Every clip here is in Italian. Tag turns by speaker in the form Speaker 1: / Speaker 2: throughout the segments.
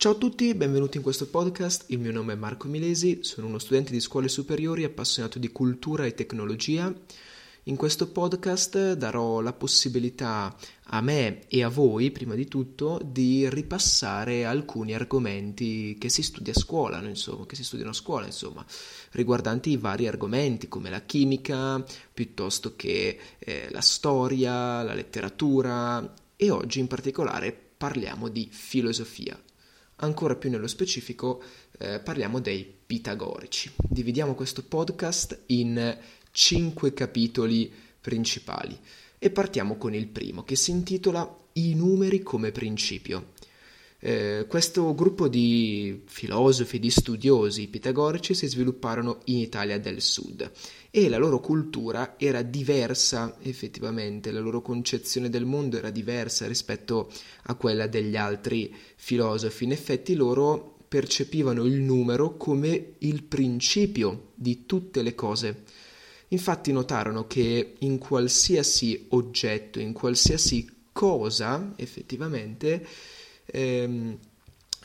Speaker 1: Ciao a tutti, benvenuti in questo podcast. Il mio nome è Marco Milesi, sono uno studente di scuole superiori appassionato di cultura e tecnologia. In questo podcast darò la possibilità a me e a voi, prima di tutto, di ripassare alcuni argomenti che si studia a scuola, insomma, che si studiano a scuola, insomma, riguardanti i vari argomenti come la chimica, piuttosto che eh, la storia, la letteratura e oggi in particolare parliamo di filosofia. Ancora più nello specifico eh, parliamo dei pitagorici. Dividiamo questo podcast in cinque capitoli principali e partiamo con il primo che si intitola I numeri come principio. Eh, questo gruppo di filosofi, di studiosi pitagorici si svilupparono in Italia del Sud e la loro cultura era diversa effettivamente, la loro concezione del mondo era diversa rispetto a quella degli altri filosofi. In effetti loro percepivano il numero come il principio di tutte le cose. Infatti notarono che in qualsiasi oggetto, in qualsiasi cosa, effettivamente, ehm,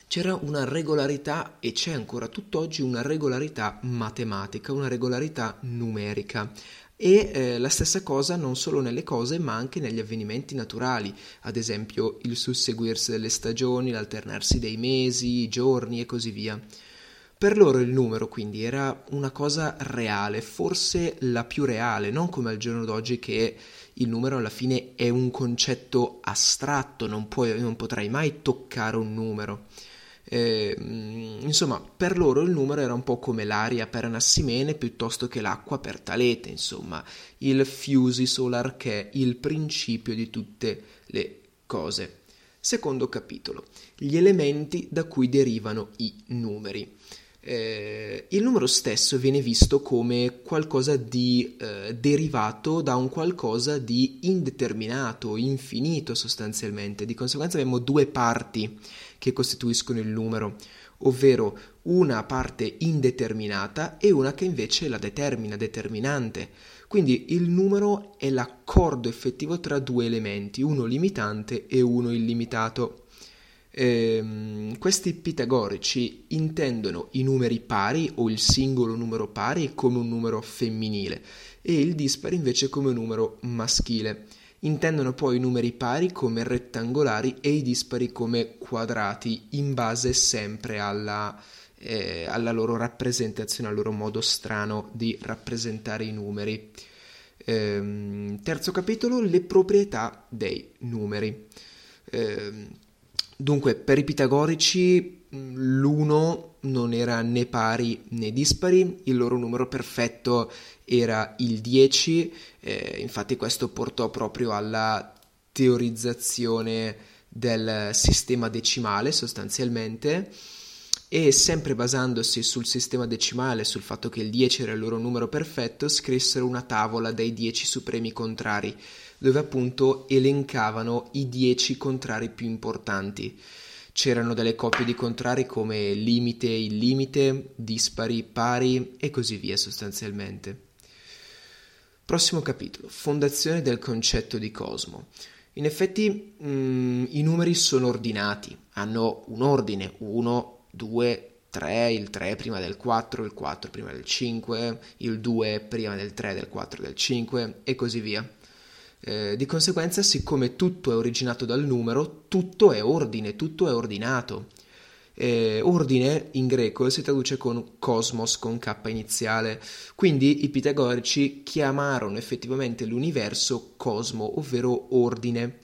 Speaker 1: c'era una regolarità e c'è ancora tutt'oggi una regolarità matematica, una regolarità numerica. E eh, la stessa cosa non solo nelle cose ma anche negli avvenimenti naturali, ad esempio il susseguirsi delle stagioni, l'alternarsi dei mesi, i giorni e così via. Per loro il numero quindi era una cosa reale, forse la più reale, non come al giorno d'oggi che il numero alla fine è un concetto astratto, non, puoi, non potrai mai toccare un numero. Eh, insomma, per loro il numero era un po' come l'aria per Anassimene piuttosto che l'acqua per Talete, insomma, il fusi solar che è il principio di tutte le cose. Secondo capitolo, gli elementi da cui derivano i numeri eh, il numero stesso viene visto come qualcosa di eh, derivato da un qualcosa di indeterminato, infinito sostanzialmente. Di conseguenza abbiamo due parti che costituiscono il numero, ovvero una parte indeterminata e una che invece la determina, determinante. Quindi il numero è l'accordo effettivo tra due elementi, uno limitante e uno illimitato. Ehm, questi pitagorici intendono i numeri pari o il singolo numero pari come un numero femminile e il dispari invece come un numero maschile. Intendono poi i numeri pari come rettangolari e i dispari come quadrati in base sempre alla, eh, alla loro rappresentazione, al loro modo strano di rappresentare i numeri. Ehm, terzo capitolo, le proprietà dei numeri. Ehm, Dunque, per i pitagorici l'uno non era né pari né dispari, il loro numero perfetto era il 10, eh, infatti questo portò proprio alla teorizzazione del sistema decimale sostanzialmente e sempre basandosi sul sistema decimale, sul fatto che il 10 era il loro numero perfetto, scrissero una tavola dei 10 supremi contrari dove appunto elencavano i dieci contrari più importanti. C'erano delle coppie di contrari come limite, il limite, dispari, pari e così via sostanzialmente. Prossimo capitolo, fondazione del concetto di cosmo. In effetti mh, mm, i numeri sono ordinati, hanno un ordine, 1, 2, 3, il 3 prima del 4, il 4 prima del 5, il 2 prima del 3, del 4, del 5 e così via. Eh, di conseguenza, siccome tutto è originato dal numero, tutto è ordine, tutto è ordinato. Eh, ordine in greco si traduce con cosmos, con K iniziale, quindi i pitagorici chiamarono effettivamente l'universo cosmo, ovvero ordine.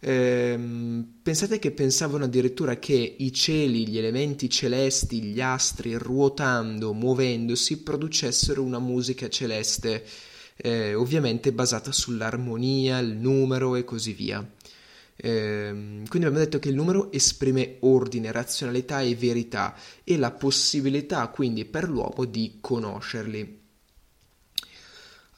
Speaker 1: Eh, pensate che pensavano addirittura che i cieli, gli elementi celesti, gli astri ruotando, muovendosi, producessero una musica celeste eh, ovviamente basata sull'armonia, il numero e così via. Eh, quindi abbiamo detto che il numero esprime ordine, razionalità e verità e la possibilità quindi per l'uomo di conoscerli.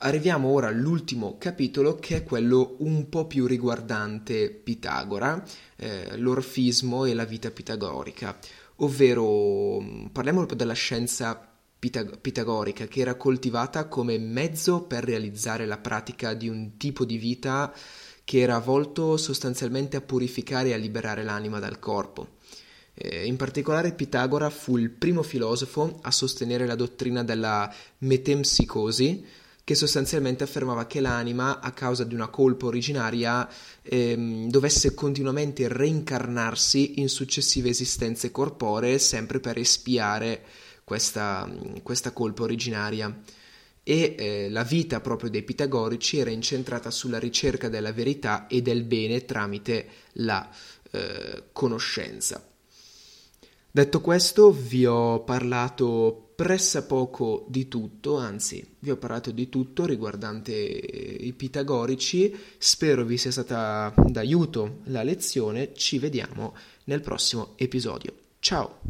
Speaker 1: Arriviamo ora all'ultimo capitolo che è quello un po' più riguardante Pitagora, eh, l'orfismo e la vita pitagorica, ovvero parliamo proprio della scienza pitag- pitagorica che era coltivata come mezzo per realizzare la pratica di un tipo di vita che era volto sostanzialmente a purificare e a liberare l'anima dal corpo. Eh, in particolare Pitagora fu il primo filosofo a sostenere la dottrina della metempsicosi, che sostanzialmente affermava che l'anima, a causa di una colpa originaria, ehm, dovesse continuamente reincarnarsi in successive esistenze corporee, sempre per espiare questa, questa colpa originaria. E eh, la vita proprio dei pitagorici era incentrata sulla ricerca della verità e del bene tramite la eh, conoscenza. Detto questo, vi ho parlato pressappoco di tutto, anzi vi ho parlato di tutto riguardante i pitagorici, spero vi sia stata d'aiuto la lezione, ci vediamo nel prossimo episodio. Ciao!